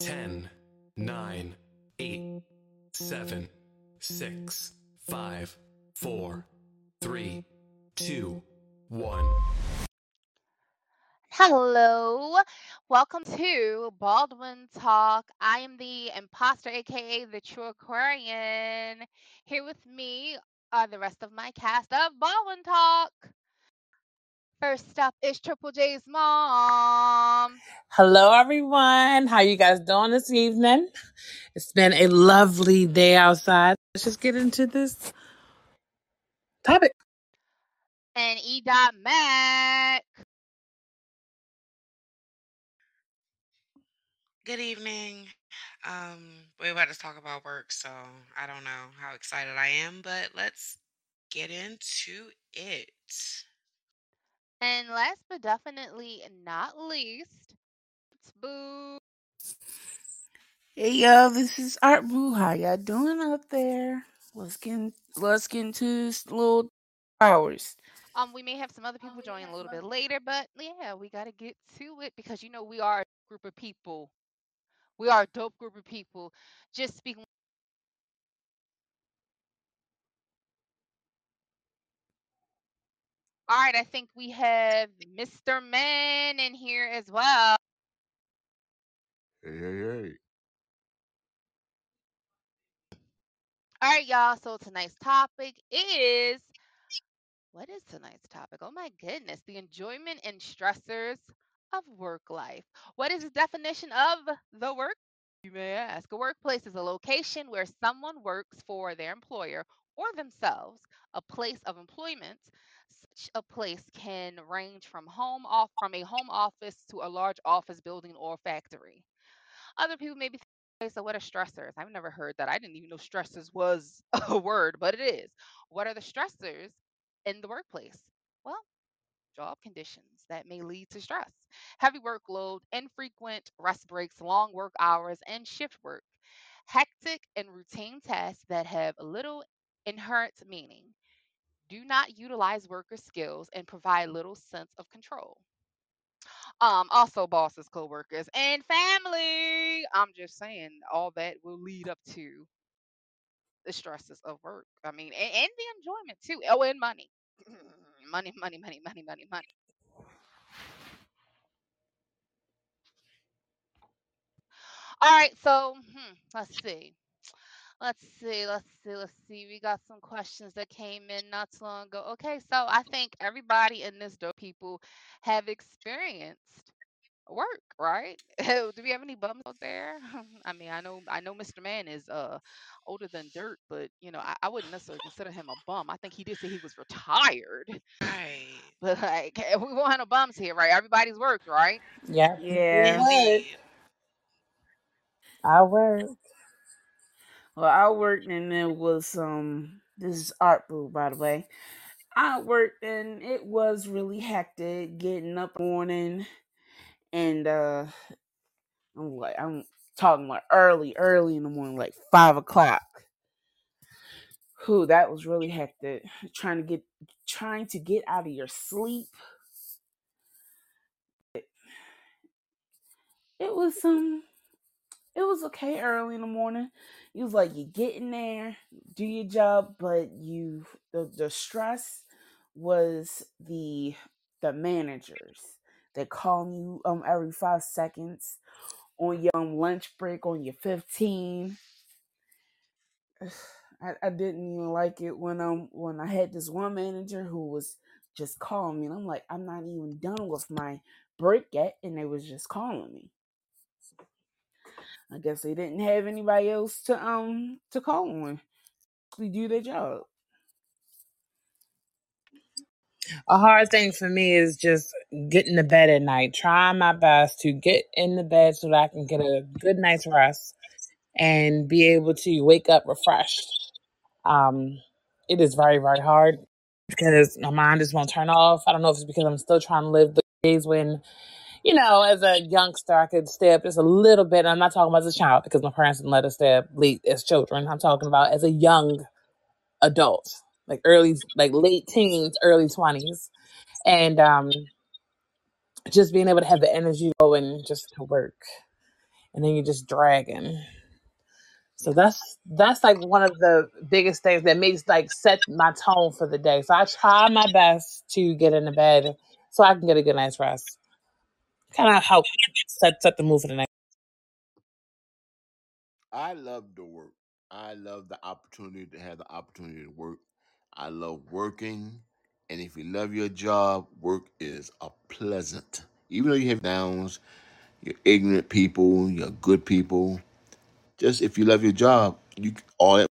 10, 9, 8, 7, 6, 5, 4, 3, 2, 1. Hello, welcome to Baldwin Talk. I am the imposter, aka the true Aquarian. Here with me are the rest of my cast of Baldwin Talk. First up is Triple J's mom. Hello, everyone. How you guys doing this evening? It's been a lovely day outside. Let's just get into this topic. And E. Dot Mac. Good evening. Um, we're about to talk about work, so I don't know how excited I am, but let's get into it. And last but definitely not least, it's Boo. Hey y'all, this is Art Boo. How y'all doing up there? Let's get let's get into this little hours. Um, we may have some other people join a little bit later, but yeah, we gotta get to it because you know we are a group of people. We are a dope group of people. Just speaking. All right, I think we have Mr. Man in here as well. Hey, hey, hey. All right, y'all. So tonight's topic is what is tonight's topic? Oh my goodness, the enjoyment and stressors of work life. What is the definition of the work? You may ask. A workplace is a location where someone works for their employer or themselves, a place of employment. Such a place can range from home off from a home office to a large office building or factory. Other people may be thinking, okay, so what are stressors? I've never heard that. I didn't even know stressors was a word, but it is. What are the stressors in the workplace? Well, job conditions that may lead to stress, heavy workload, infrequent rest breaks, long work hours, and shift work, hectic and routine tasks that have little inherent meaning, do not utilize worker skills, and provide little sense of control. Um, also bosses, co-workers, and family. I'm just saying all that will lead up to the stresses of work. I mean, and, and the enjoyment too. Oh, and money. money, money, money, money, money, money. All right, so hmm, let's see. Let's see, let's see, let's see. We got some questions that came in not too long ago. Okay, so I think everybody in this door people have experienced work, right? Do we have any bums out there? I mean, I know I know Mr. Man is uh older than dirt, but you know, I, I wouldn't necessarily consider him a bum. I think he did say he was retired. Right. But like we won't have no bums here, right? Everybody's worked, right? Yeah. Yeah. Work. I work. Well, I worked and it was um this is Art Boo, by the way. I worked and it was really hectic getting up in the morning and uh I'm like I'm talking like early, early in the morning, like five o'clock. Who that was really hectic. Trying to get trying to get out of your sleep. It was um it was okay early in the morning. You was like you get in there, do your job, but you the, the stress was the the managers. They call you um every five seconds on your um, lunch break on your fifteen. I, I didn't even like it when um when I had this one manager who was just calling me and I'm like, I'm not even done with my break yet and they was just calling me. I guess they didn't have anybody else to um to call on to do their job. A hard thing for me is just getting to bed at night. Trying my best to get in the bed so that I can get a good night's rest and be able to wake up refreshed. Um, it is very, very hard because my mind just won't turn off. I don't know if it's because I'm still trying to live the days when, you know, as a youngster, I could stay up just a little bit. I'm not talking about as a child because my parents didn't let us stay up late as children. I'm talking about as a young adult, like early, like late teens, early 20s. And um, just being able to have the energy going just to work. and then you're just dragging. So that's that's like one of the biggest things that makes like set my tone for the day. So I try my best to get in into bed so I can get a good night's rest. Kind of help set set the mood for the. I love the work. I love the opportunity to have the opportunity to work. I love working. And if you love your job, work is a pleasant. Even though you have downs, you're ignorant people, you're good people. Just if you love your job, you all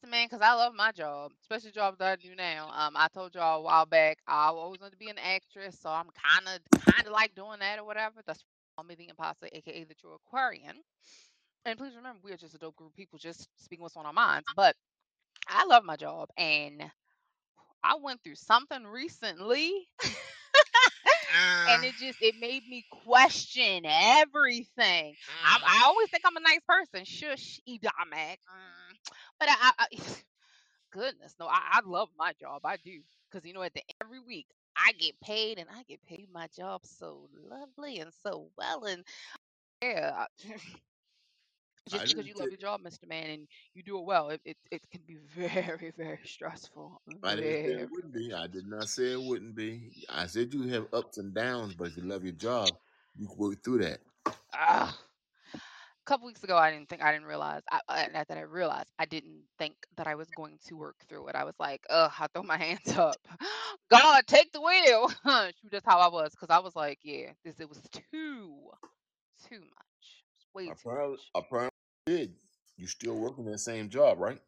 don't. Man, because I love my job, especially the job that I do now. Um, I told y'all a while back I always wanted to be an actress, so I'm kind of kind of like doing that or whatever. That's call me the imposter, aka the true Aquarian. And please remember, we are just a dope group of people, just speaking what's on our minds. But I love my job, and I went through something recently. and Uh, it just it made me question everything. I, mm. I always think I'm a nice person. Shush, Edomac. But I, I, goodness, no, I, I love my job. I do. Because you know, at the every week I get paid and I get paid my job so lovely and so well. And yeah, I- I just because you love your job, Mr. Man, and you do it well, it, it, it can be very, very stressful. I didn't say Very. it wouldn't be. I did not say it wouldn't be. I said you have ups and downs, but if you love your job, you can work through that. Ah. A couple weeks ago, I didn't think I didn't realize. I, uh, not that I realized, I didn't think that I was going to work through it. I was like, ugh, I throw my hands up. God, take the wheel. Shoot, that's how I was, because I was like, yeah, this it was too, too much, way too much. apparently you did. You still working that same job, right?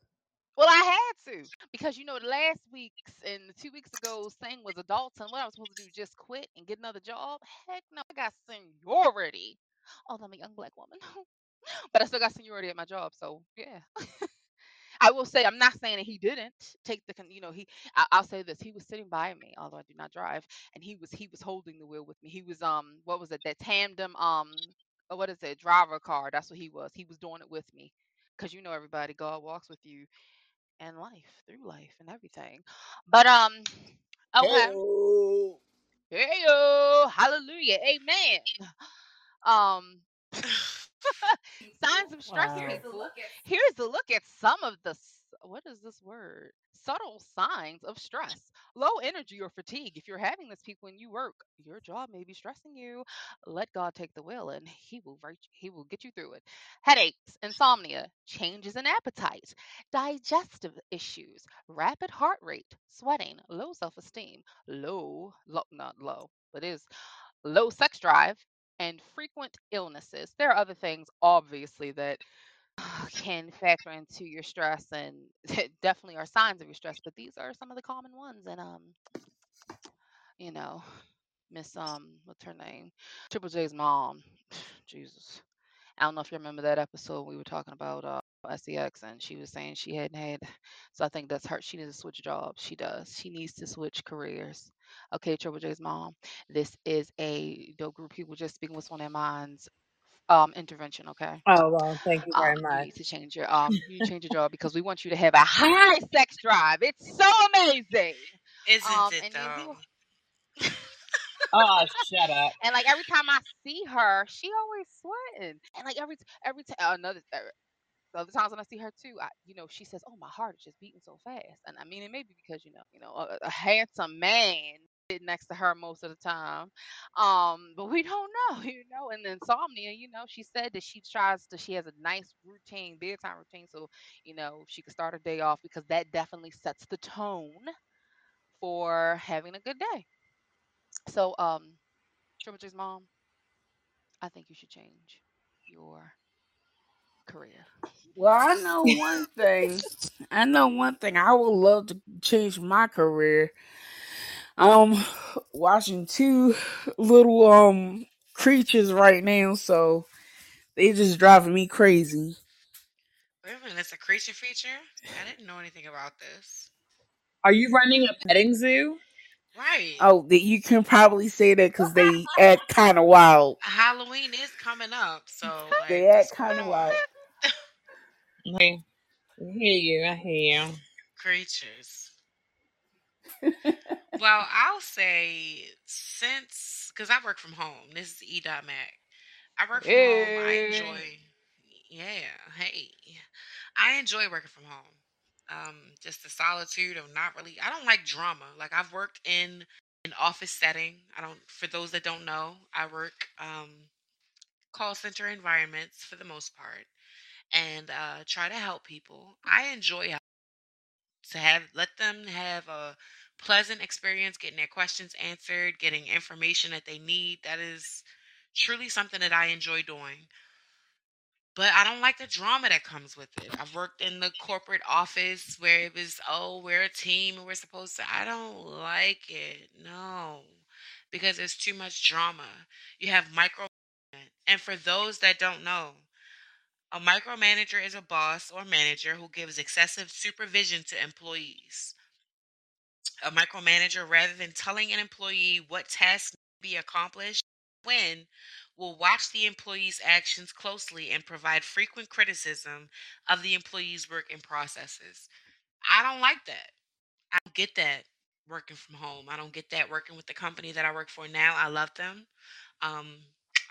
Well, I had to because you know the last week's and two weeks ago thing was adulting. What I was supposed to do, just quit and get another job? Heck no, I got seniority. Although I'm a young black woman, but I still got seniority at my job. So yeah. I will say I'm not saying that he didn't take the con- you know he I, I'll say this he was sitting by me although I do not drive and he was he was holding the wheel with me. He was um what was it that tandem um uh, what is it driver car that's what he was. He was doing it with me because you know everybody God walks with you and life through life and everything. But um okay. Hey, hey hallelujah amen. Um signs of stress. Wow. people here's a look at some of the what is this word? Subtle signs of stress. Low energy or fatigue. If you're having this people when you work your job may be stressing you. Let god take the wheel and he will he will get you through it. Headaches insomnia changes in appetite digestive issues rapid heart rate sweating low self-esteem low, low not low but is low sex drive and frequent illnesses. There are other things, obviously, that can factor into your stress and definitely are signs of your stress, but these are some of the common ones. And, um, you know, Miss, um, what's her name? Triple J's mom. Jesus. I don't know if you remember that episode we were talking about uh, SEX and she was saying she hadn't had. So I think that's her. She needs to switch jobs. She does. She needs to switch careers. Okay, Triple J's mom. This is a dope group of people just speaking what's on their minds um intervention okay Oh well, thank you very um you much. need to change your um you change your job because we want you to have a high sex drive it's so amazing Isn't um it and then we though? Oh, shut up. and like every time i see her she always sweating and like every every time another uh, the other times when I see her too, I, you know, she says, "Oh, my heart is just beating so fast," and I mean, it may be because you know, you know, a, a handsome man sitting next to her most of the time, um, but we don't know, you know. And insomnia, you know, she said that she tries to, she has a nice routine, bedtime routine, so you know, she can start her day off because that definitely sets the tone for having a good day. So, um, Triple J's mom, I think you should change your career. Well, I know one thing. I know one thing. I would love to change my career. I'm watching two little um creatures right now, so they just driving me crazy. Wait a minute, it's a creature feature? I didn't know anything about this. Are you running a petting zoo? Right. Oh, that you can probably say that because they act kind of wild. Halloween is coming up, so like They act kind of wild. Okay. I hear you. I hear you. Creatures. Well, I'll say since because I work from home, this is E. Dot Mac. I work from home. I enjoy. Yeah. Hey. I enjoy working from home. Um, just the solitude of not really. I don't like drama. Like I've worked in an office setting. I don't. For those that don't know, I work um, call center environments for the most part, and uh, try to help people. I enjoy to have let them have a pleasant experience getting their questions answered, getting information that they need. That is truly something that I enjoy doing. But I don't like the drama that comes with it. I've worked in the corporate office where it was, oh, we're a team and we're supposed to. I don't like it. No. Because there's too much drama. You have micro. And for those that don't know, a micromanager is a boss or manager who gives excessive supervision to employees. A micromanager, rather than telling an employee what tasks be accomplished, when will watch the employee's actions closely and provide frequent criticism of the employee's work and processes. I don't like that. I don't get that working from home. I don't get that working with the company that I work for now. I love them. Um,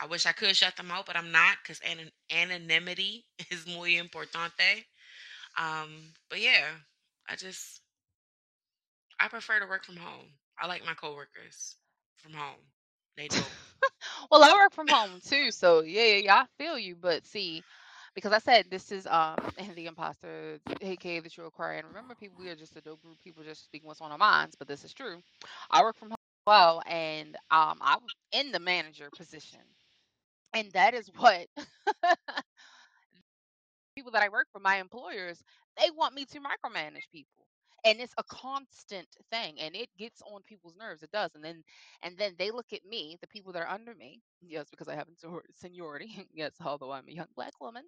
I wish I could shut them out, but I'm not because an- anonymity is muy importante. Um, but yeah, I just I prefer to work from home. I like my coworkers from home. They do. well, I work from home too, so yeah, yeah, yeah, I feel you. But see, because I said this is um the imposter, aka the true acquire. And remember, people, we are just a dope group. People just speaking what's on our minds, but this is true. I work from home as well, and um, I'm in the manager position, and that is what people that I work for, my employers, they want me to micromanage people. And it's a constant thing and it gets on people's nerves. It does. And then and then they look at me, the people that are under me. Yes, because I have senior- seniority. yes, although I'm a young black woman.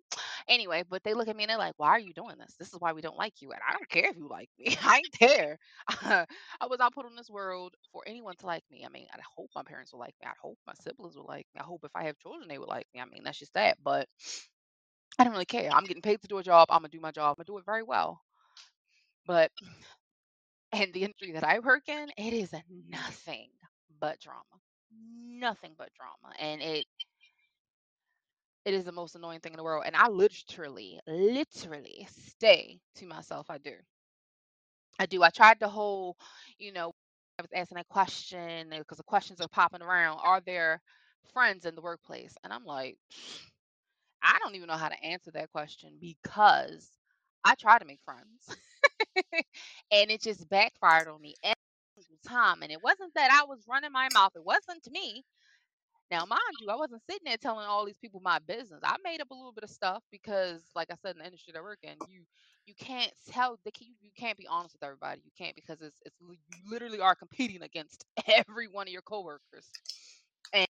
Anyway, but they look at me and they're like, Why are you doing this? This is why we don't like you. And I don't care if you like me. I ain't there. I was not put on this world for anyone to like me. I mean, I hope my parents will like me. I hope my siblings will like me. I hope if I have children, they will like me. I mean, that's just that. But I don't really care. I'm getting paid to do a job. I'm gonna do my job. I'm gonna do it very well. But mm. in the industry that I work in, it is nothing but drama. Nothing but drama. And it it is the most annoying thing in the world. And I literally, literally stay to myself. I do. I do. I tried the whole, you know, I was asking that question uh, because the questions are popping around. Are there friends in the workplace? And I'm like, I don't even know how to answer that question because I try to make friends. and it just backfired on me every time. And it wasn't that I was running my mouth. It wasn't me. Now, mind you, I wasn't sitting there telling all these people my business. I made up a little bit of stuff because, like I said, in the industry that I work in, you you can't tell the you, you can't be honest with everybody. You can't because it's it's you literally are competing against every one of your coworkers. And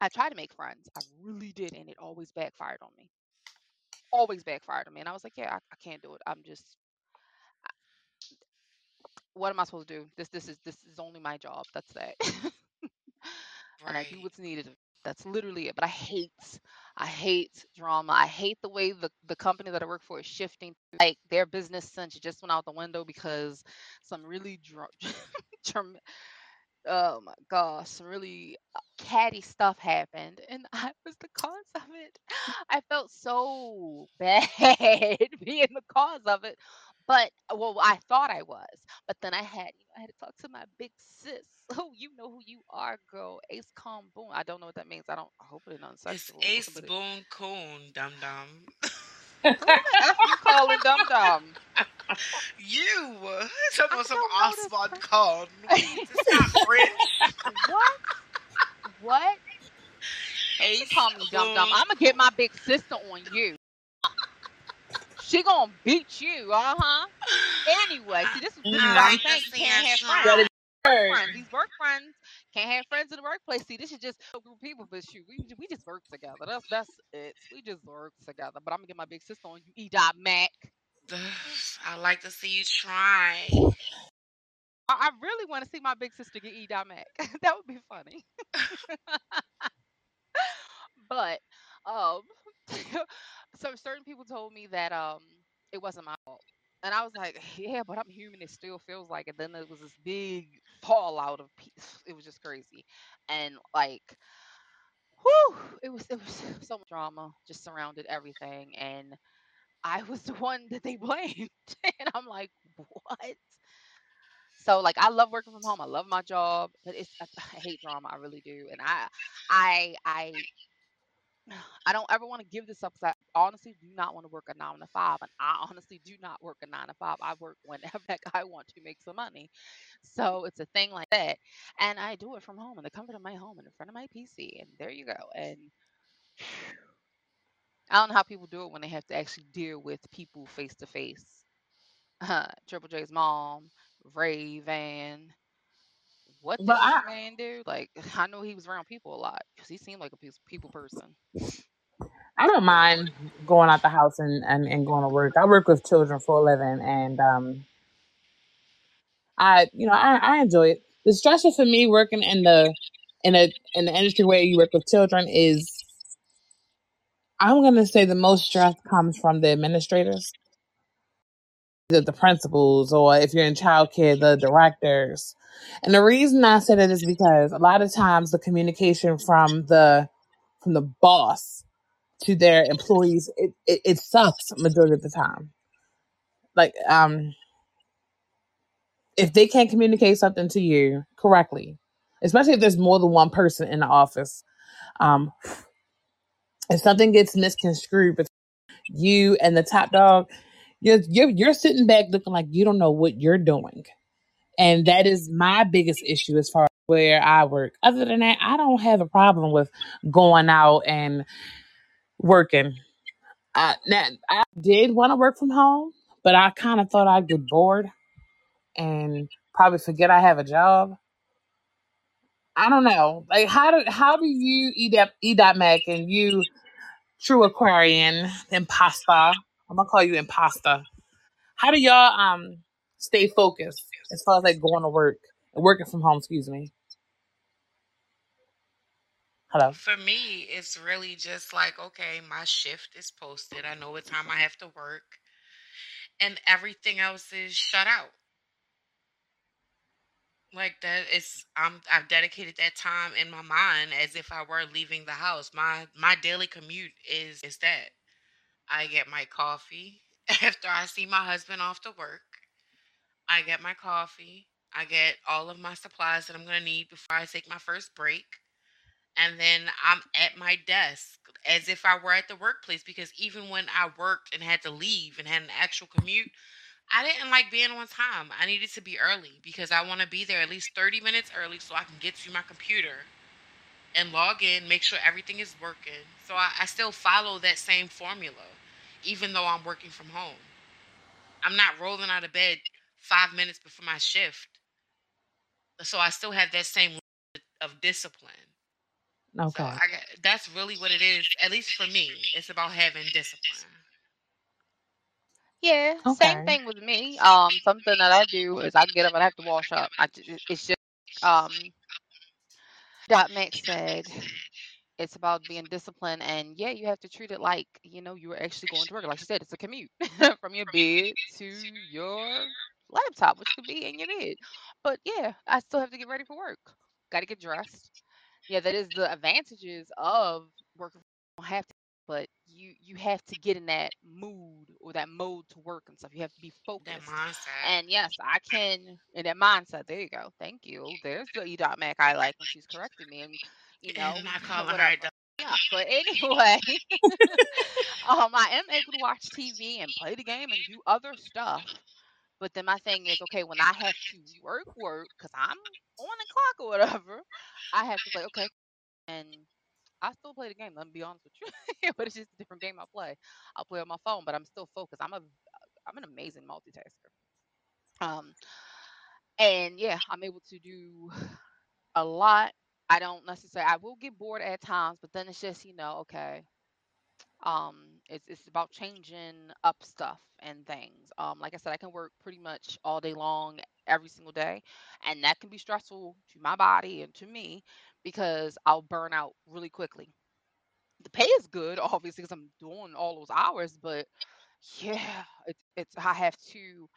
I tried to make friends. I really did, and it always backfired on me. Always backfired on me. And I was like, yeah, I, I can't do it. I'm just what am I supposed to do? This this is this is only my job. That's that. and I do what's needed. That's literally it. But I hate I hate drama. I hate the way the, the company that I work for is shifting. Like their business sense just went out the window because some really dr- dram- oh my gosh, some really uh, catty stuff happened, and I was the cause of it. I felt so bad being the cause of it, but uh, well, I thought I was, but then I had, you know, I had to talk to my big sis. Oh, you know who you are, girl. Ace Calm Boom. I don't know what that means. I don't. I hope it's not It's. Ace Boone Coon, dum dum. who you calling dum dum? You uh, talking about some Osmond. Con. It's not French. what? What? You Ace call me dum dum. I'm gonna get my big sister on you. She gonna beat you, uh huh. Anyway, see, this is this is I what I'm like saying. to You see can't have friends. Friends. These work friends can't have friends in the workplace. See, this is just a group of people, but shoot, we we just work together. That's that's it. We just work together. But I'm gonna get my big sister on you, E. Dot Mac. I like to see you try. I, I really want to see my big sister get E. Dot Mac. that would be funny. but um, so certain people told me that um it wasn't my fault. And I was like, yeah, but I'm human. It still feels like it. Then there was this big fallout of peace. It was just crazy. And like, whew, it was it was so much drama just surrounded everything, and I was the one that they blamed, and I'm like, what? So like I love working from home. I love my job, but it's I, I hate drama. I really do, and I I I I don't ever want to give this up because I honestly do not want to work a nine to five, and I honestly do not work a nine to five. I work whenever I want to make some money. So it's a thing like that, and I do it from home in the comfort of my home and in front of my PC, and there you go. And I don't know how people do it when they have to actually deal with people face to face. Triple J's mom, Ray Van. What did I, this man do? Like, I know he was around people a lot because he seemed like a people person. I don't mind going out the house and, and, and going to work. I work with children for a living and um I you know, I, I enjoy it. The stressor for me working in the in a in the industry where you work with children is I'm gonna say the most stress comes from the administrators, the, the principals, or if you're in childcare, the directors. And the reason I said it is because a lot of times the communication from the from the boss to their employees, it, it, it sucks majority of the time. Like um if they can't communicate something to you correctly, especially if there's more than one person in the office, um, if something gets misconstrued between you and the top dog, you're, you're you're sitting back looking like you don't know what you're doing, and that is my biggest issue as far as where I work. Other than that, I don't have a problem with going out and working. I, now, I did want to work from home, but I kind of thought I'd get bored and probably forget I have a job. I don't know. Like how do how do you eat that Mac and you true Aquarian imposter? I'm gonna call you imposter. How do y'all um stay focused as far as like going to work working from home? Excuse me. Hello. For me, it's really just like, okay, my shift is posted. I know what time I have to work, and everything else is shut out. Like that is I'm I've dedicated that time in my mind as if I were leaving the house. My my daily commute is is that. I get my coffee after I see my husband off to work. I get my coffee. I get all of my supplies that I'm going to need before I take my first break. And then I'm at my desk as if I were at the workplace because even when I worked and had to leave and had an actual commute, I didn't like being on time. I needed to be early because I want to be there at least 30 minutes early so I can get to my computer and log in, make sure everything is working. So I, I still follow that same formula, even though I'm working from home. I'm not rolling out of bed five minutes before my shift. So I still have that same of discipline. So Okay. I that's really what it is. At least for me, it's about having discipline. Yeah, same thing with me. Um, something that I do is I get up and I have to wash up. I it's just um, Dot Max said it's about being disciplined, and yeah, you have to treat it like you know you were actually going to work. Like you said, it's a commute from your bed to your laptop, which could be in your bed. But yeah, I still have to get ready for work. Got to get dressed. Yeah, that is the advantages of working. from home. You don't have to, but you you have to get in that mood or that mode to work and stuff. You have to be focused. That mindset. And yes, I can in that mindset. There you go. Thank you. There's the E. Dot Mac I like when she's correcting me, and you know And not calling her Yeah, but anyway, um, I am able to watch TV and play the game and do other stuff. But then my thing is, okay, when I have to work, work, because I'm on the clock or whatever, I have to play, okay, and I still play the game. Let me be honest with you, but it's just a different game I play. I'll play on my phone, but I'm still focused. I'm a, I'm an amazing multitasker. Um, and yeah, I'm able to do a lot. I don't necessarily. I will get bored at times, but then it's just you know, okay, um it's it's about changing up stuff and things um like i said i can work pretty much all day long every single day and that can be stressful to my body and to me because i'll burn out really quickly. The pay is good obviously because i'm doing all those hours but yeah it's it's i have to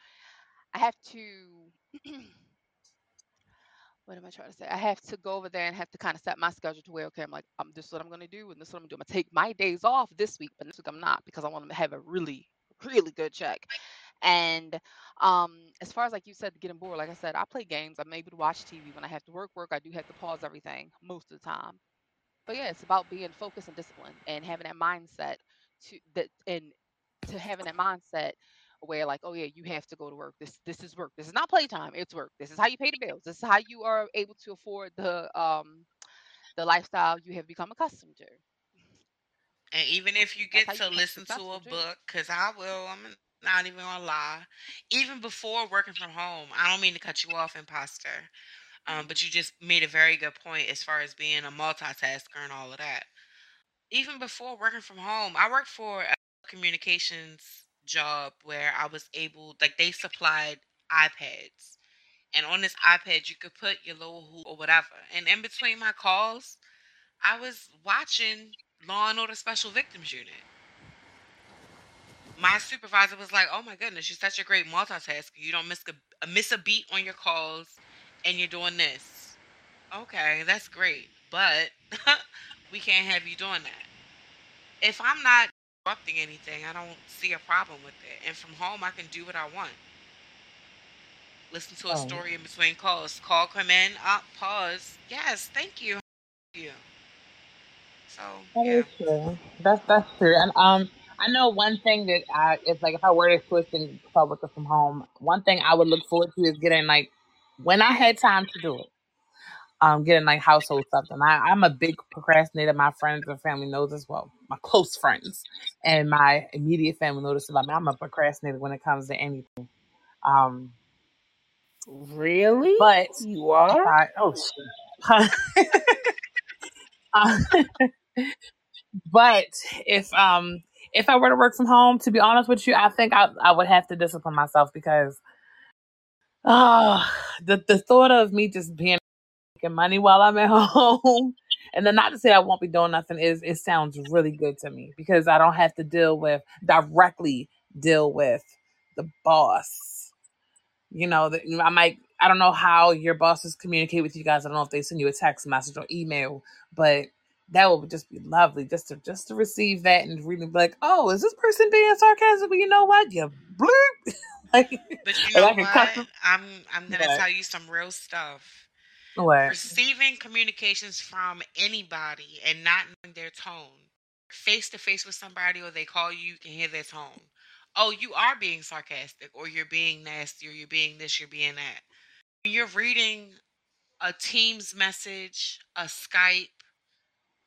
i have to what am I trying to say? I have to go over there and have to kind of set my schedule to where, okay, I'm like, um, this is what I'm going to do, and this is what I'm going to do. I'm going to take my days off this week, but this week I'm not because I want to have a really, really good check. And um, as far as like you said, getting bored, like I said, I play games. I'm able to watch TV when I have to work. Work, I do have to pause everything most of the time. But yeah, it's about being focused and disciplined and having that mindset to that and to having that mindset where like, oh yeah, you have to go to work. This this is work. This is not playtime. It's work. This is how you pay the bills. This is how you are able to afford the um the lifestyle you have become accustomed to. And even if you get you to become listen to a book, because I will, I'm not even gonna lie. Even before working from home, I don't mean to cut you off, imposter. Um, but you just made a very good point as far as being a multitasker and all of that. Even before working from home, I worked for a communications job where I was able, like, they supplied iPads. And on this iPad, you could put your little hoop or whatever. And in between my calls, I was watching Law and Order Special Victims Unit. My supervisor was like, "Oh my goodness, you're such a great multitasker. You don't miss a, miss a beat on your calls, and you're doing this." Okay, that's great, but we can't have you doing that. If I'm not interrupting anything, I don't see a problem with it. And from home, I can do what I want. Listen to a Oh. story in between calls. Call come in, up, pause. Yes, thank you. Thank you. So That yeah. is true. That's that's true. And um, I know one thing that I it's like if I were to switch and start working from home, one thing I would look forward to is getting like when I had time to do it. Um, getting like household stuff done. I, I'm a big procrastinator. My friends and family knows as well. My close friends and my immediate family know this about me. I'm a procrastinator when it comes to anything. Um, Really? but You are? I, oh shit. Uh, but if um if I were to work from home, to be honest with you, I think I I would have to discipline myself because oh the the thought of me just being making money while I'm at home and then not to say I won't be doing nothing is it sounds really good to me because I don't have to deal with directly deal with the boss. You know, that I might I don't know how your bosses communicate with you guys. I don't know if they send you a text message or email, but that would just be lovely just to just to receive that and really be like, oh, is this person being sarcastic? Well, you know what? You bloop. like, But you know what? I'm I'm gonna What? tell you some real stuff. What? Receiving communications from anybody and not knowing their tone, face to face with somebody, or they call you, you can hear their tone. Oh, you are being sarcastic, or you're being nasty, or you're being this, you're being that. When you're reading a Teams message, a Skype,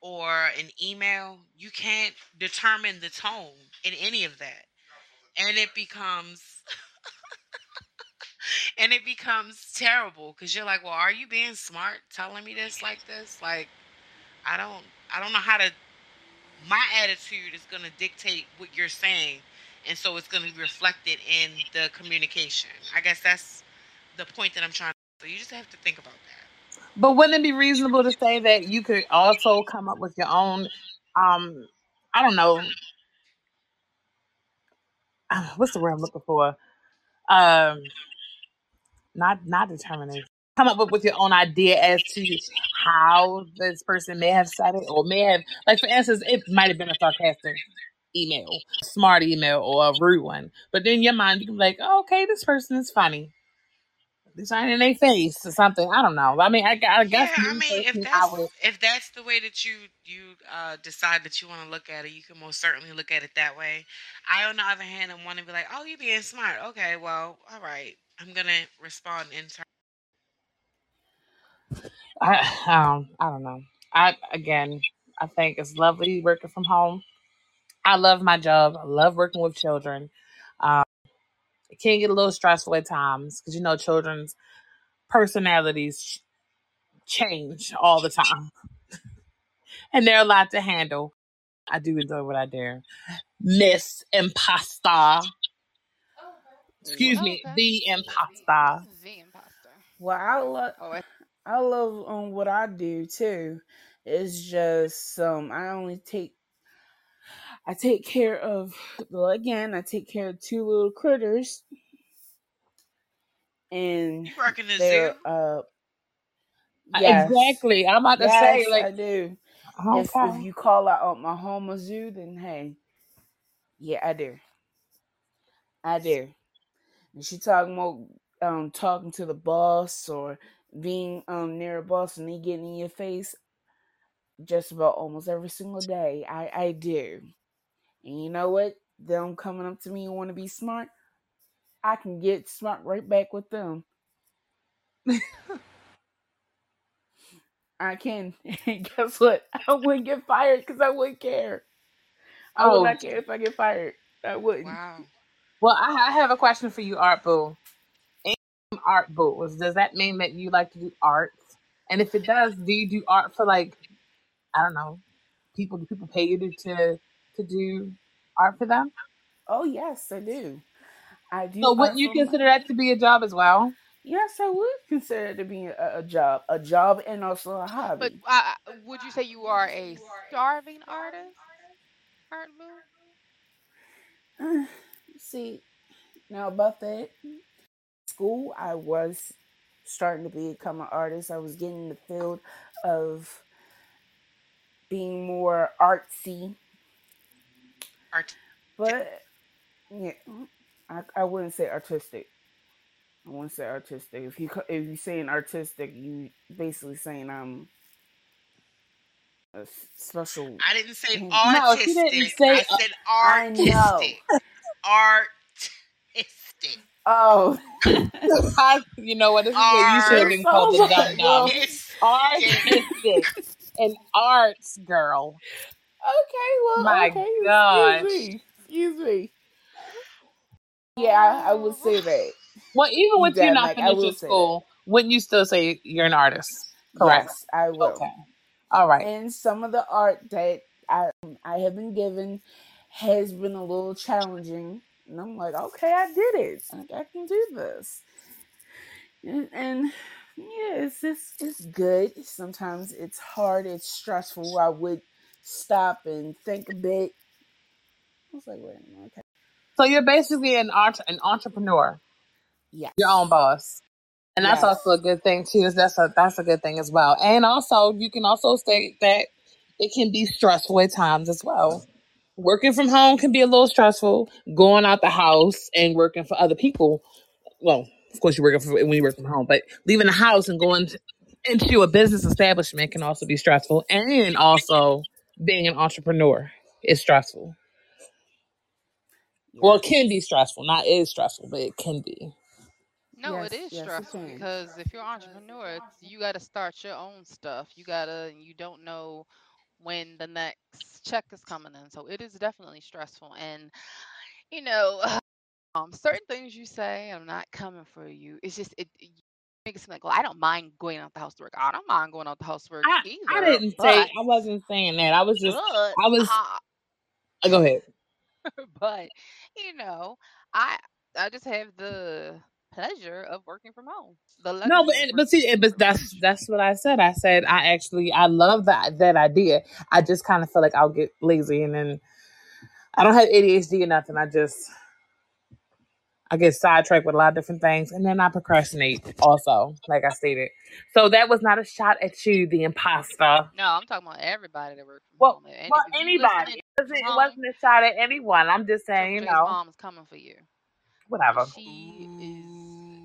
or an email, you can't determine the tone in any of that. And it becomes and it becomes terrible because you're like, well, are you being smart telling me this like this? Like, I don't, I don't know how to. My attitude is gonna dictate what you're saying, and so it's gonna be reflected in the communication. I guess that's the point that I'm trying. So you just have to think about that. But wouldn't it be reasonable to say that you could also come up with your own um I don't know what's the word I'm looking for? Um not not determination. Come up with, with your own idea as to how this person may have said it or may have like for instance, it might have been a sarcastic email, smart email or a rude one. But then your mind you can be like, oh, okay, this person is funny. Ain't in their face or something. I don't know. I mean, I, I guess Yeah, I mean, if that's would. if that's the way that you you uh, decide that you want to look at it, you can most certainly look at it that way. I, on the other hand, am want to be like, oh, you being smart. Okay, well, all right. I'm gonna respond in turn. I um I don't know. I again I think it's lovely working from home. I love my job. I love working with children. Um, it can get a little stressful at times because you know children's personalities change all the time, and they're a lot to handle. I do enjoy what I do. Miss Imposter, excuse Oh, me, okay. the Imposter. The imposter. Well, I love Oh, I- I love um what I do too. It's just um I only take I take care of well again I take care of two little critters and You work in the zoo? uh Yes. Exactly. I'm about to say Yes, like I do. If if okay. you call out Oklahoma Zoo, then hey, yeah, I do. I do. And she talking about um talking to the boss or being um near a boss and he getting in your face just about almost every single day. I I do. And you know what? Them coming up to me and want to be smart, I can get smart right back with them. I can. Guess what? I wouldn't get fired because I wouldn't care. I would Oh not care if I get fired. I wouldn't. Wow. Well I, I have a question for you, Art Boo. Art Boo. Does that mean that you like to do art? And if it does, do you do art for like I don't know, people do people pay you to to, to do art for them? Oh yes, I do. I do. So wouldn't you for my- consider that to be a job as well? Yes, I would consider it to be a, a job, a job, and also a hobby. But uh, would you say you are a starving artist, Art Boo? See, now about that, school, I was starting to become an artist. I was getting in the field of being more artsy, Art. but yeah, I, I wouldn't say artistic. I wouldn't say artistic. If you ca- if you saying artistic, you basically saying I'm a s- special. I didn't say artistic. she didn't say- I said I know. Artistic. Artistic. Oh, I, you know what? This is what you should have been called the dumb dumb. Artistic. An arts girl. Okay, well, My okay. gosh. Excuse me. Excuse me. Yeah, I, I would say that. Well, even with you not like, finishing school, wouldn't you still say you're an artist? Correct. Yes, I will. Okay. All right. And some of the art that I I have been given has been a little challenging, and I'm like, okay, I did it. I, I can do this. And, and yeah, it's just it's good. Sometimes it's hard. It's stressful. I would stop and think a bit. I was like, wait a minute. Okay. So you're basically an art an entrepreneur, Yeah. your own boss. And that's Yes. also a good thing too. Is that's a that's a good thing as well. And also you can also state that it can be stressful at times as well. Working from home can be a little stressful. Going out the house and working for other people. Well, of course you're working for when you work from home, but leaving the house and going to, into a business establishment can also be stressful. And also being an entrepreneur is stressful. Well, it can be stressful. Not is stressful, but it can be. No, it Yes, is yes, stressful can. because if you're an entrepreneur, you got to start your own stuff. You gotta, you don't know when the next check is coming in, so it is definitely stressful. And you know, um, certain things you say, I'm not coming for you. It's just it. it make it seem like, well, I don't mind going out the house to work. I don't mind going out the house to work I, either. I didn't say I wasn't saying that. I was just but I was uh, uh, go ahead. but you know, I I just have the pleasure of working from home. The No, but but see, but that's that's what I said. I said I actually I love that that idea. I just kind of feel like I'll get lazy and then I don't have ADHD or nothing. I just I get sidetracked with a lot of different things and then I procrastinate also, like I stated. So that was not a shot at you, the imposter. No, I'm talking about everybody that works from Well, home. Any, well, if anybody. It wasn't, it wasn't a shot at anyone. I'm just saying, you know, mom's coming for you. whatever. She is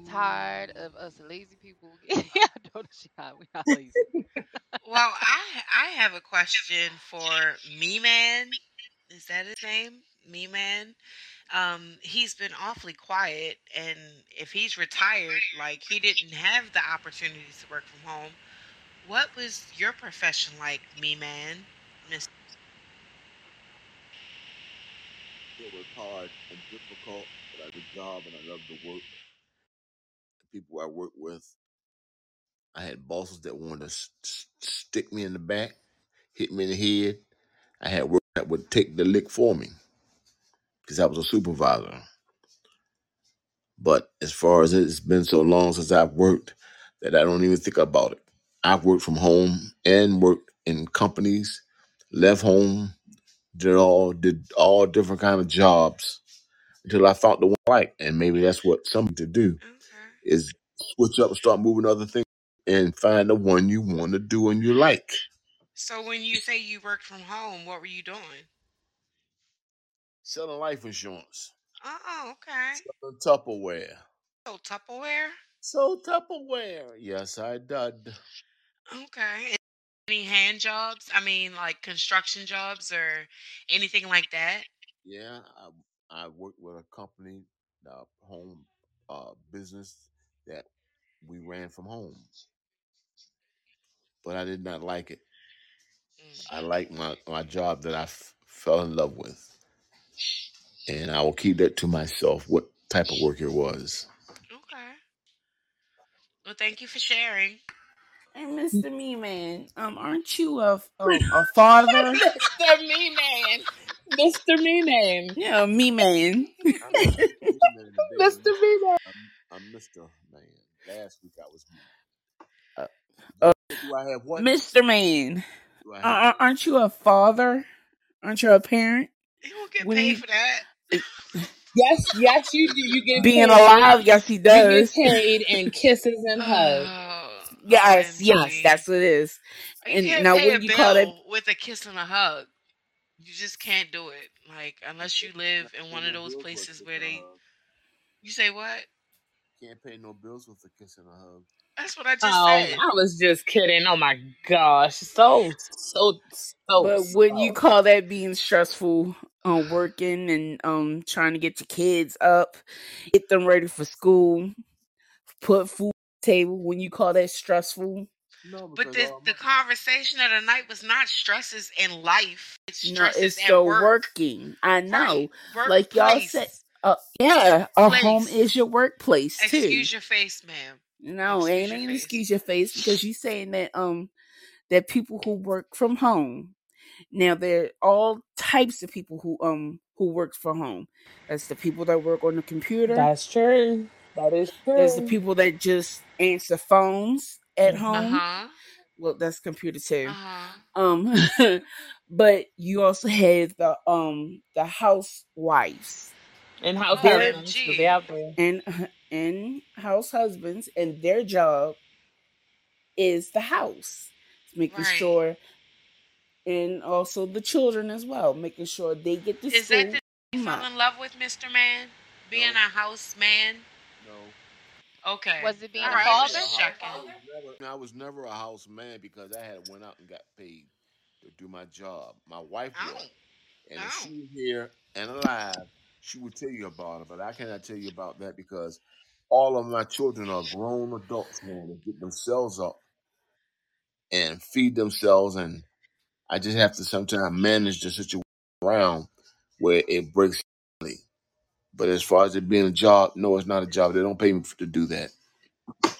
tired of us lazy people. yeah, I know that she not. We not lazy. Well, I I have a question for Me Man. Is that his name? Me Man. Um, he's been awfully quiet, and if he's retired, like he didn't have the opportunities to work from home. What was your profession like, Me Man? Miss It was hard and difficult, but I did the job and I loved the work. The people I worked with, I had bosses that wanted to stick me in the back, hit me in the head. I had work that would take the lick for me because I was a supervisor. But as far as it's been so long since I've worked that I don't even think about it. I've worked from home and worked in companies, left home, did all did all different kind of jobs until I found the one I like. And maybe that's what some to do. Is switch up and start moving other things. and find the one you want to do and you like. So when you say you worked from home, what were you doing? Selling life insurance. Oh, okay. Selling Tupperware. So Tupperware. So Tupperware. Yes, I did. Okay. Any hand jobs? I mean, like construction jobs or anything like that? Yeah, I, I worked with a company, uh, home uh, business that we ran from home, but I did not like it. I Mm. like my my job that I f- fell in love with, and I will keep that to myself. What type of work it was? Okay. Well, thank you for sharing. Hey, Mr. Me Man, um, aren't you a um, a father? Mr. Me Man. Mr. Me Man. yeah, me man. I'm not Mr. Man today. Mr. Me Man. I'm, I'm Mr. Man. Last week I was me. Uh, Do, uh, I have what? Mr. Man, uh, have uh, aren't you a father? Aren't you a parent? You don't get When paid you for that. Yes, yes, you do. You get being paid. alive, yes, he You get does. paid in kisses and hugs. Oh, Yes, yes, OMG. that's what it is. And can't now, pay a when you call that, bill with a kiss and a hug. You just can't do it. Like unless you live in one of those bills with a places where they. You say what? Can't pay no bills with a kiss and a hug. That's what I just Oh, said. I was just kidding. Oh my gosh, so so so. but when you call that being stressful, um, working and um, trying to get your kids up, get them ready for school, put food on the table, when you call that stressful, No, But the all the conversation of the night was not stresses in life. It's no, it's at still work. working. I know, Right. like y'all said. Workplace. Uh, yeah, a home is your workplace too. Excuse your face, ma'am. No, Excuse ain't your ain't excuse your face because you saying that um that people who work from home. Now there are all types of people who um who work from home. That's the people that work on the computer. That's true. That is true. There's the people that just answer phones at home. huh. Well, that's computer too. Uh huh. Um, but you also have the um the housewives And house They're- they out there. and and house husbands, and their job is the house, making Right. sure, and also the children as well, making sure they get to Is school. that the you come fell out. in love with, Mr. Man? Being No. a house man? no. Okay. Was it being All a right. father? I was never, I was never a house man because I had went out and got paid to do my job. My wife Oh. was, and if Oh. she here and alive, she would tell you about it. But I cannot tell you about that because all of my children are grown adults now. They get themselves up and feed themselves, and I just have to sometimes manage the situation around where it breaks. me. But as far as it being a job, no, it's not a job. They don't pay me to do that. Okay.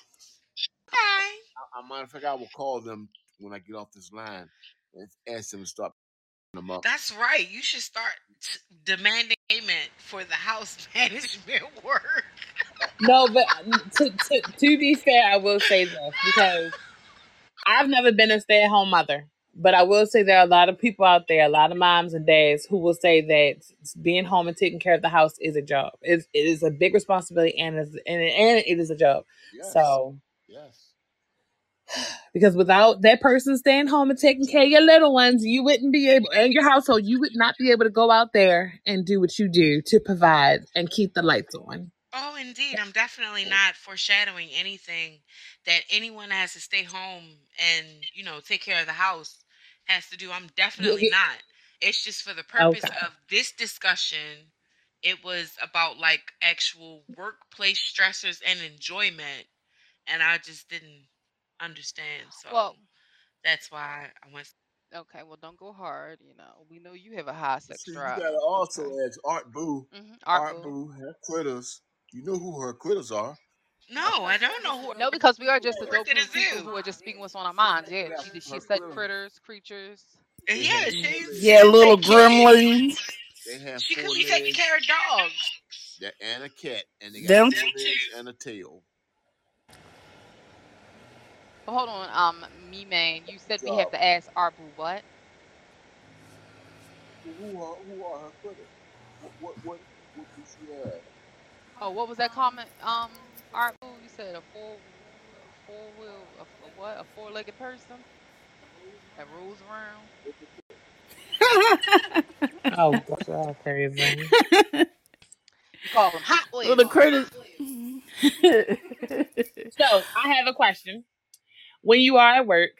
I, I matter of fact, I will call them when I get off this line and ask them to stop them up. That's right. You should start t- demanding payment for the house management work. No, but um, to, to to be fair, I will say this because I've never been a stay at home mother. But I will say there are a lot of people out there, a lot of moms and dads who will say that being home and taking care of the house is a job. It's, it is a big responsibility and it's, and, and it is a job. Yes, So yes. Because without that person staying home and taking care of your little ones, you wouldn't be able and your household, you would not be able to go out there and do what you do to provide and keep the lights on. Oh, indeed. I'm definitely not foreshadowing anything that anyone has to stay home and, you know, take care of the house has to do. I'm definitely not. It's just for the purpose Okay. of this discussion. It was about like actual workplace stressors and enjoyment. And I just didn't understand. So Well, that's why I went. okay. Well, don't go hard. You know, we know you have a high sex See, you drive. gotta also Okay. ask Art Boo. hmm Art Art boo. Boo, her critters. You know who her critters are. No, I don't know who. No, because we are just Worked adult at a people zoo. who are just speaking what's on our minds. Yeah, Yeah, she she said critters. critters, creatures. They Yeah, she's. Yeah, little taking gremlins. They have She four could be taking legs care of dogs. that- and a cat, and they got Them four legs and a tail. But hold on, um, me man, you said we have to ask Art boo what? Who are who are her critters? What what what, what does she have? Oh, what was that comment? Um, Art boo, you said a four four wheel, a, a what? A four legged person that rolls around. Oh, gosh, y'all crazy. You call them Hot Wheels. well, the critters. So I have a question. When you are at work,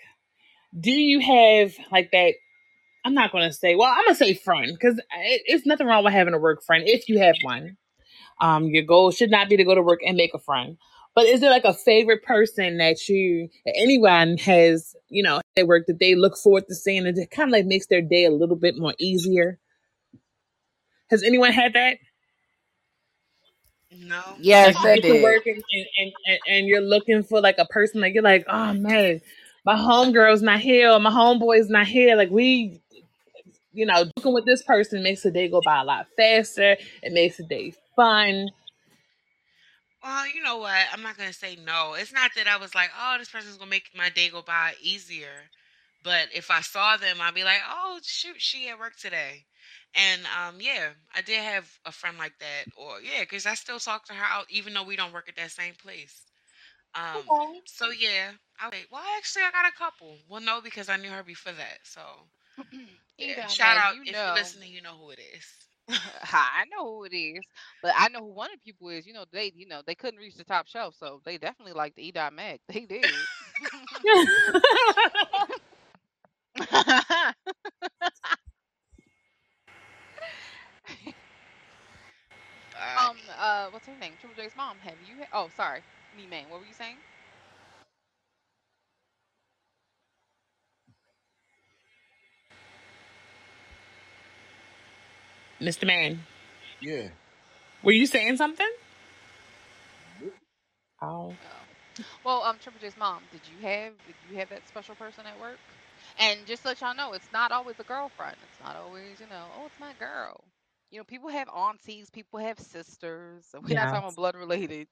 do you have like that? I'm not going to say. Well, I'm gonna say friend because it, it's nothing wrong with having a work friend if you have one. Um, your goal should not be to go to work and make a friend. But is there like a favorite person that you, anyone has, you know, at work that they look forward to seeing and it kind of like makes their day a little bit more easier? Has anyone had that? No. yes, like I you get to did. work and, and, and, and you're looking for like a person like you're like, oh man, my homegirl's not here or my homeboy's not here. Like we you know, working with this person makes the day go by a lot faster. It makes the day fun. Well, you know what? I'm not gonna say no. It's not that I was like, oh, this person's gonna make my day go by easier. But if I saw them, I'd be like, oh shoot, she at work today. And um, yeah, I did have a friend like that. Or yeah, because I still talk to her out, even though we don't work at that same place. Um, Okay. so yeah, I wait. Well, actually, I got a couple. Well, no, because I knew her before that. So yeah, shout man, out you if know. you're listening, you know who it is. I know who it is, but I know who one of the people is. You know, they, you know, they couldn't reach the top shelf, so they definitely like the E. Dot Mac. They did. um, uh, what's her name? Triple J's mom. Have you? Ha- oh, sorry, me man. What were you saying? Mr. Man, Yeah. were you saying something? Nope. Oh. Oh. Well, um, Triple J's mom. Did you have? Did you have that special person at work? And just to let y'all know, it's not always a girlfriend. It's not always, you know, oh, it's my girl. You know, people have aunties, people have sisters. So we're not talking Yes. about blood related.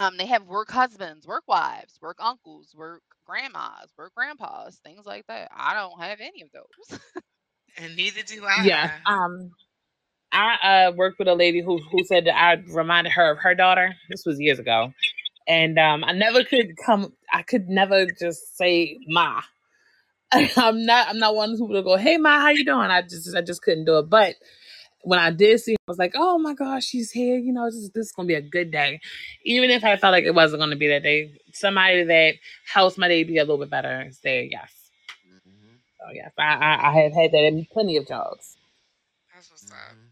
Um, they have work husbands, work wives, work uncles, work grandmas, work grandpas, things like that. I don't have any of those. and neither do I. Yeah. Um I uh worked with a lady who who said that I reminded her of her daughter. This was years ago. And um I never could come I could never just say ma. I'm not I'm not one of those people to go, hey ma, how you doing? I just I just couldn't do it. But when I did see her, I was like, oh my gosh, she's here. You know, this, this is gonna be a good day. Even if I felt like it wasn't gonna be that day, somebody that helps my day be a little bit better is there, yes. Mm-hmm. So yes, I, I I have had that in plenty of jobs. That's what's up. Mm-hmm.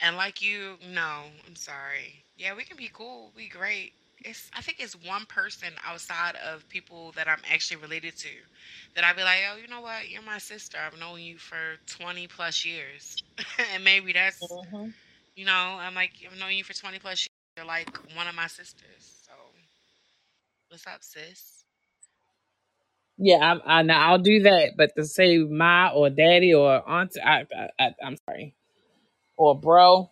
And like you, no, I'm sorry. Yeah, we can be cool. We great. It's I think it's one person outside of people that I'm actually related to that I'd be like, oh, you know what? You're my sister. I've known you for 20 plus years, and maybe that's Mhm. you know, I'm like I've known you for 20 plus years. You're like one of my sisters. So, what's up, sis? Yeah, I, I now I'll do that, but to say my or daddy or aunt, I, I, I I'm sorry, or bro,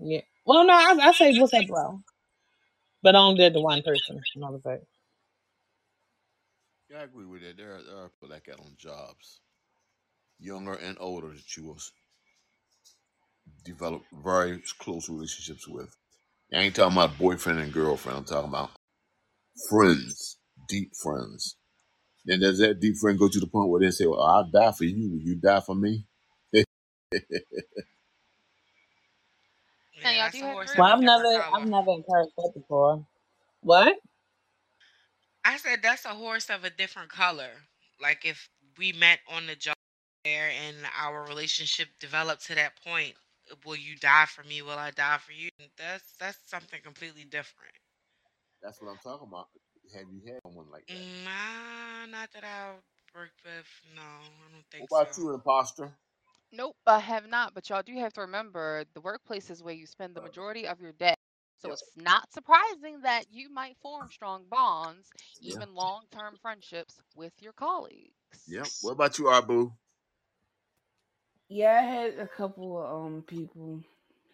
yeah. Well, no, I, I say what's up, bro, but only did the one person. Another say. Yeah, I agree with that. There are, there are people like that on jobs, younger and older, that you will develop very close relationships with. I ain't talking about boyfriend and girlfriend. I'm talking about friends, deep friends. Then does that deep friend go to the point where they say, "Well, I'll die for you. Will you die for me?" Now, y'all do have horse? Well, of a I've never. I've never encouraged that before. What? I said that's a horse of a different color. Like if we met on the job there and our relationship developed to that point, will you die for me? Will I die for you? That's that's something completely different. That's what I'm talking about. Have you had someone like that? Nah, not that I've worked with. No, I don't think. What think about so. you, imposter? Nope, I have not. But y'all do have to remember the workplace is where you spend the majority of your day. So Yep. it's not surprising that you might form strong bonds, Yeah. even long term friendships with your colleagues. Yep. What about you, Abu? Yeah, I had a couple of um people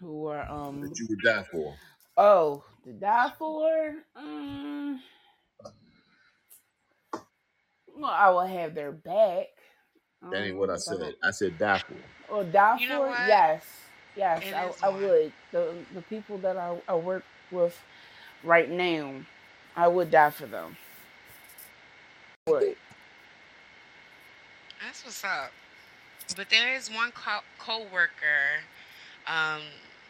who were um That you would die for? oh to die for. Um, well, I will have their back. That ain't what I if I said. I said die for. or die You know for. Yes, yes, I, I would. The the people that I, I work with right now, I would die for them. What? That's what's up. But there is one co- co-worker um,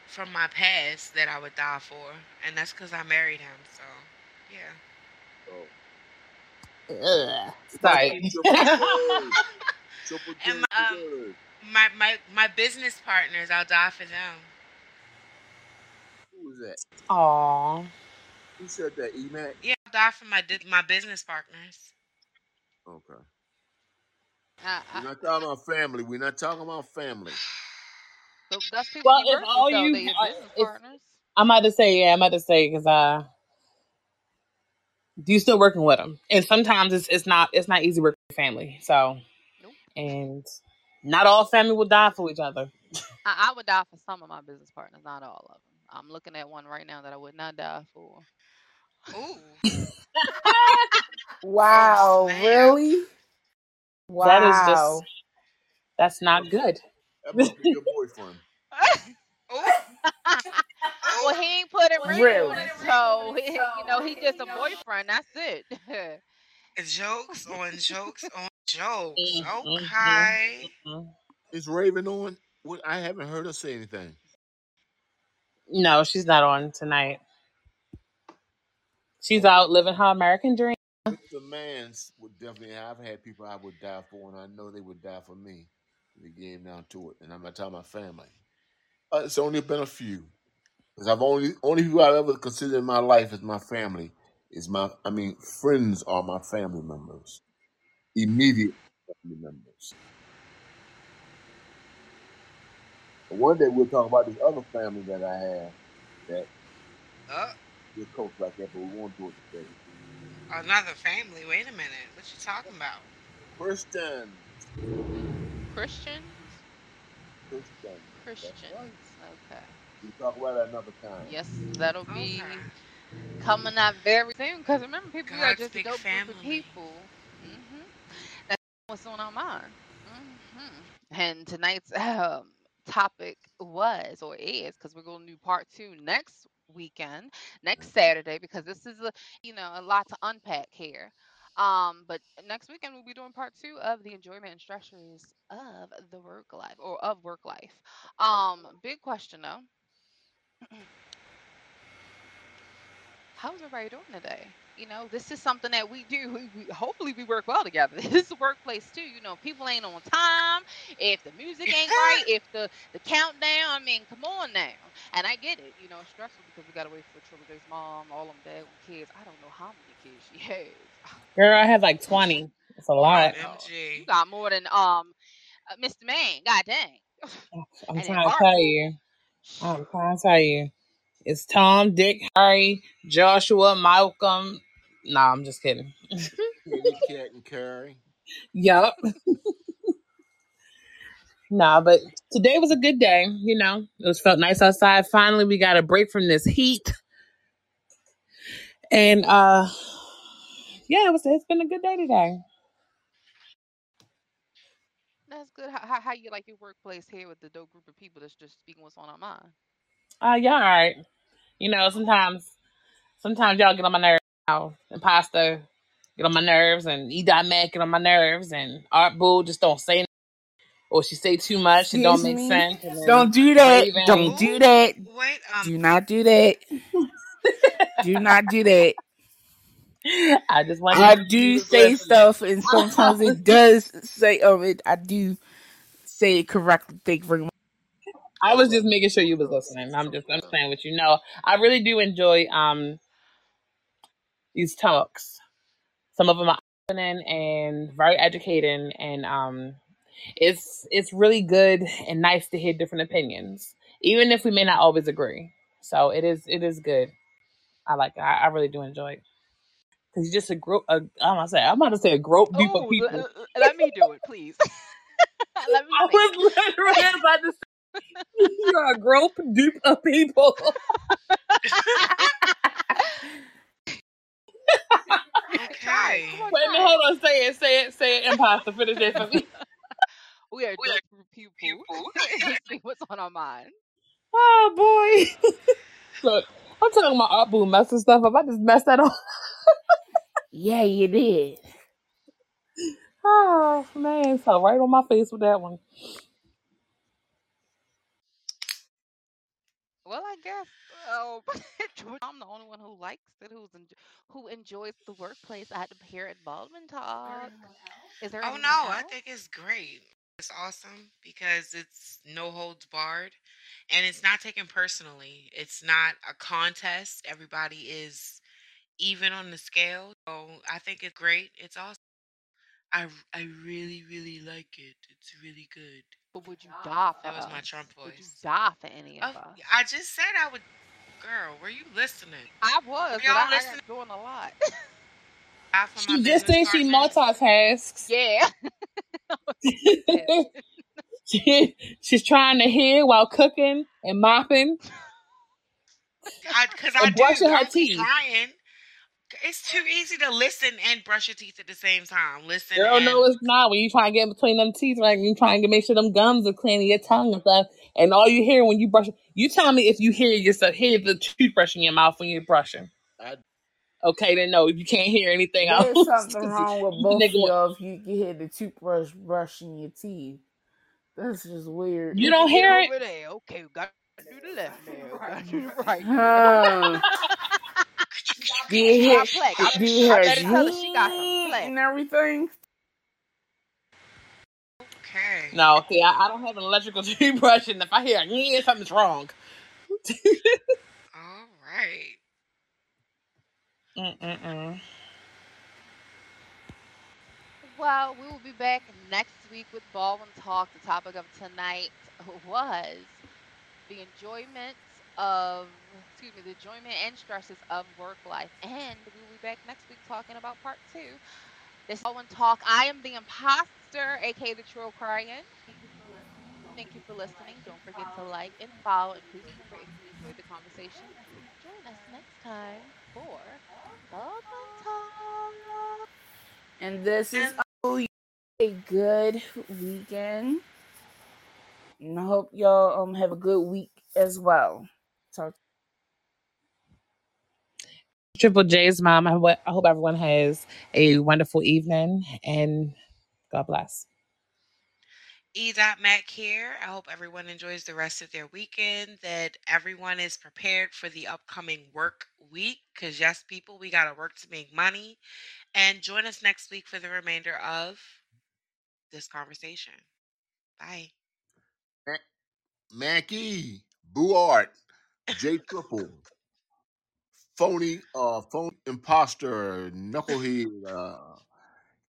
from my past that I would die for, and that's because I married him. So, yeah. Oh. Ugh. Sorry. Triple And my, um. My my my business partners, I'll die for them. Who was that? Aw. Who said that? E Mac? Yeah, I'll die for my my business partners. Okay. Uh, We're I, not talking about family. We're not talking about family. so that's people Well, if all though. you- They're business if- partners. I'm about to say, yeah, I'm about to say, because uh, you still working with them, and sometimes it's it's not it's not easy working with family. So, Nope. And not all family will die for each other. I, I would die for some of my business partners, not all of them. I'm looking at one right now that I would not die for. Ooh, Wow, snap. really? Wow. That is just that's not good. That must be your boyfriend. well, he ain't put a ring Really? on it, so you know he just a boyfriend. That's it. jokes on jokes on jokes. Mm, mm, Okay. mm. Is Raven on? What? I haven't heard her say anything. No, she's not on tonight. She's out living her American dream. The Mans would definitely. I've had people I would die for, and I know they would die for me. If it came down to it, and I'm not talking about my family. Uh, it's only been a few, because I've only only people I've ever considered in my life as my family is my. I mean, friends are my family members, immediate family members. But one day we'll talk about this other family that I have that Uh, we're close like that, but we won't do it today. another family. Wait a minute. What you talking about? Christian, Christians, Christian. Christians. Okay. We talk about it another time. Yes, that'll be Okay. coming up very soon. Because remember, people, we are just a big dope group of people. What's on our mind. hmm And tonight's um, topic was or is because we're going to do part two next weekend, next Saturday, because this is a you know a lot to unpack here. Um, but next weekend we'll be doing part two of the enjoyment and stressors of the work life or of work life. Um, big question though. how's everybody doing today? You know, this is something that we do. We, we hopefully we work well together. This is a workplace too. You know, people ain't on time. If the music ain't right, if the the countdown, I mean, come on now. And I get it. You know, it's stressful because we gotta wait for Triple J's mom, all them dad kids. I don't know how many kids she has. Girl, I have like 20. It's a lot. Oh, you got more than um uh, Mr. Man. God dang. I'm And trying to tell you. I'm trying to tell you. It's Tom, Dick, Harry, Joshua, Malcolm. Nah, I'm just kidding. Kitty Cat and Carrie. Yup. nah, but today was a good day. You know, it was felt nice outside. Finally, we got a break from this heat. And uh yeah, it was it's been a good day today. That's good. How, how how you like your workplace here with the dope group of people that's just speaking what's on our mind? Uh yeah, all right. You know, sometimes sometimes y'all get on my nerves. Now, Imposter get on my nerves and E dot Mac get on my nerves and Art Bull just don't say nothing. or she say too much, it don't Excuse make me? sense. And then Don't do that. Raven- Don't do that. Wait, um, Do not do that. do not do that. I just want I you to do say listening. stuff, and sometimes it does say um it. I do say it correctly. Thank you very much. I was just making sure you was listening. I'm just I'm saying what you know. I really do enjoy um these talks. Some of them are opening and very educating, and um it's it's really good and nice to hear different opinions, even if we may not always agree. So it is it is good. I like it. I, I really do enjoy it because you're just a group. A, I'm gonna say I'm about to say a group group of Oh, people. l- l- let me do it, please. let me I it. was literally about to say you're a group group of people. Okay. Come on, Wait a minute, hold on. Say it, say it, say it. Imposter, finish it for me. We are dope group of people. See what's on our mind. Oh boy. Look, I'm talking about Art Boom messing stuff up. I just messed that up. Yeah, you did. Oh man, so right on my face with that one. Well, I guess oh, I'm the only one who likes it, who's en- who enjoys the workplace at here at Baldwin Talk. Is there Oh no, I think it's great. It's awesome because it's no holds barred and it's not taken personally. It's not a contest. Everybody is even on the scale. So I think it's great. It's awesome. I I really really like it. It's really good. But would you die for That was my us? Trump Would you die for any of Oh, us? I just said I would. Girl, were you listening? I was, but y'all I, I listening? got doing a lot. Die for She just business said she multitasks. yeah. She- She's trying to hear while cooking and mopping. Because I, And do. brushing her I'm teeth. trying. It's too easy to listen and brush your teeth at the same time. Listen Girl, and no, it's not. When you try to get in between them teeth, like you trying to make sure them gums are clean, and your tongue and stuff, and all you hear when you brush, you tell me if you hear yourself, hear the toothbrush in your mouth when you're brushing. I, Okay, then no, if you can't hear anything else, There's something wrong with you both of y'all if you can hear the toothbrush brushing your teeth. That's just weird. You don't hear it? over there. Okay, we got to do the left now. Got to do the right. Huh. do you hear? Got flex. I, Do you I hear better tell her she got some "Zing" flex. and everything? Okay. No, see, I, I don't have an electrical toothbrush, and if I hear yeah, something's wrong. All right. Mm-mm-mm. Well, we will be back next week with Baldwin Talk. The topic of tonight was the enjoyment of, excuse me, the enjoyment and stresses of work life. And we will be back next week talking about part two. This Baldwin Talk. I am the imposter, aka the Troll Crying. Thank you for listening. Don't forget to like and follow. And please if you enjoyed the conversation, join us next time for Baldwin Talk. And this is a good weekend. And I hope y'all um have a good week as well. Talk Triple J's mom. I, ho- I hope everyone has a wonderful evening, and God bless. E. Mac here. I hope everyone enjoys the rest of their weekend, that everyone is prepared for the upcoming work week. Because, yes, people, we got to work to make money. And join us next week for the remainder of this conversation. Bye. Mackie, Boo Art, J Triple, phony, uh, phony imposter, knucklehead. Uh,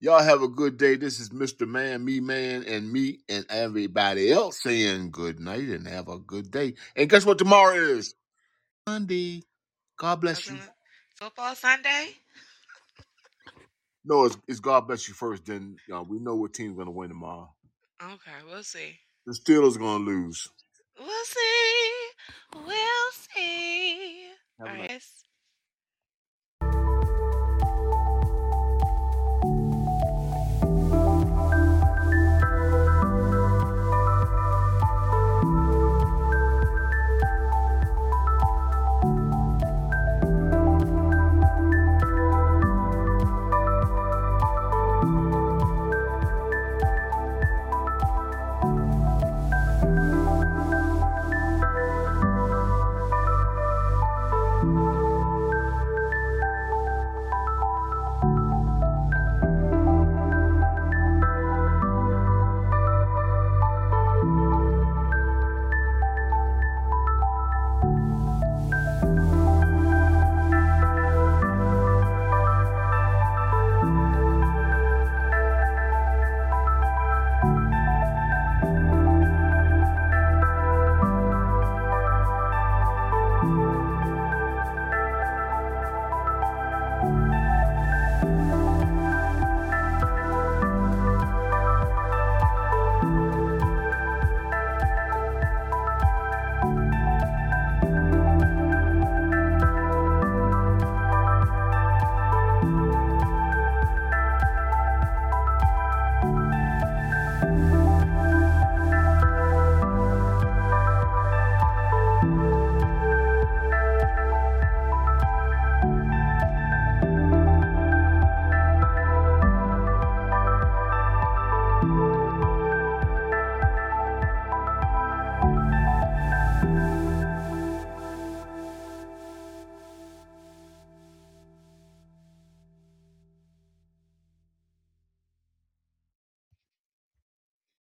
y'all have a good day. This is Mr. Man, me man, and me and everybody else saying good night and have a good day. And guess what tomorrow is? Sunday. God bless you. Football Sunday? No, it's, it's God bless you first. Then uh, we know what team's gonna win tomorrow. Okay, we'll see. The Steelers gonna lose. We'll see. We'll see. All right.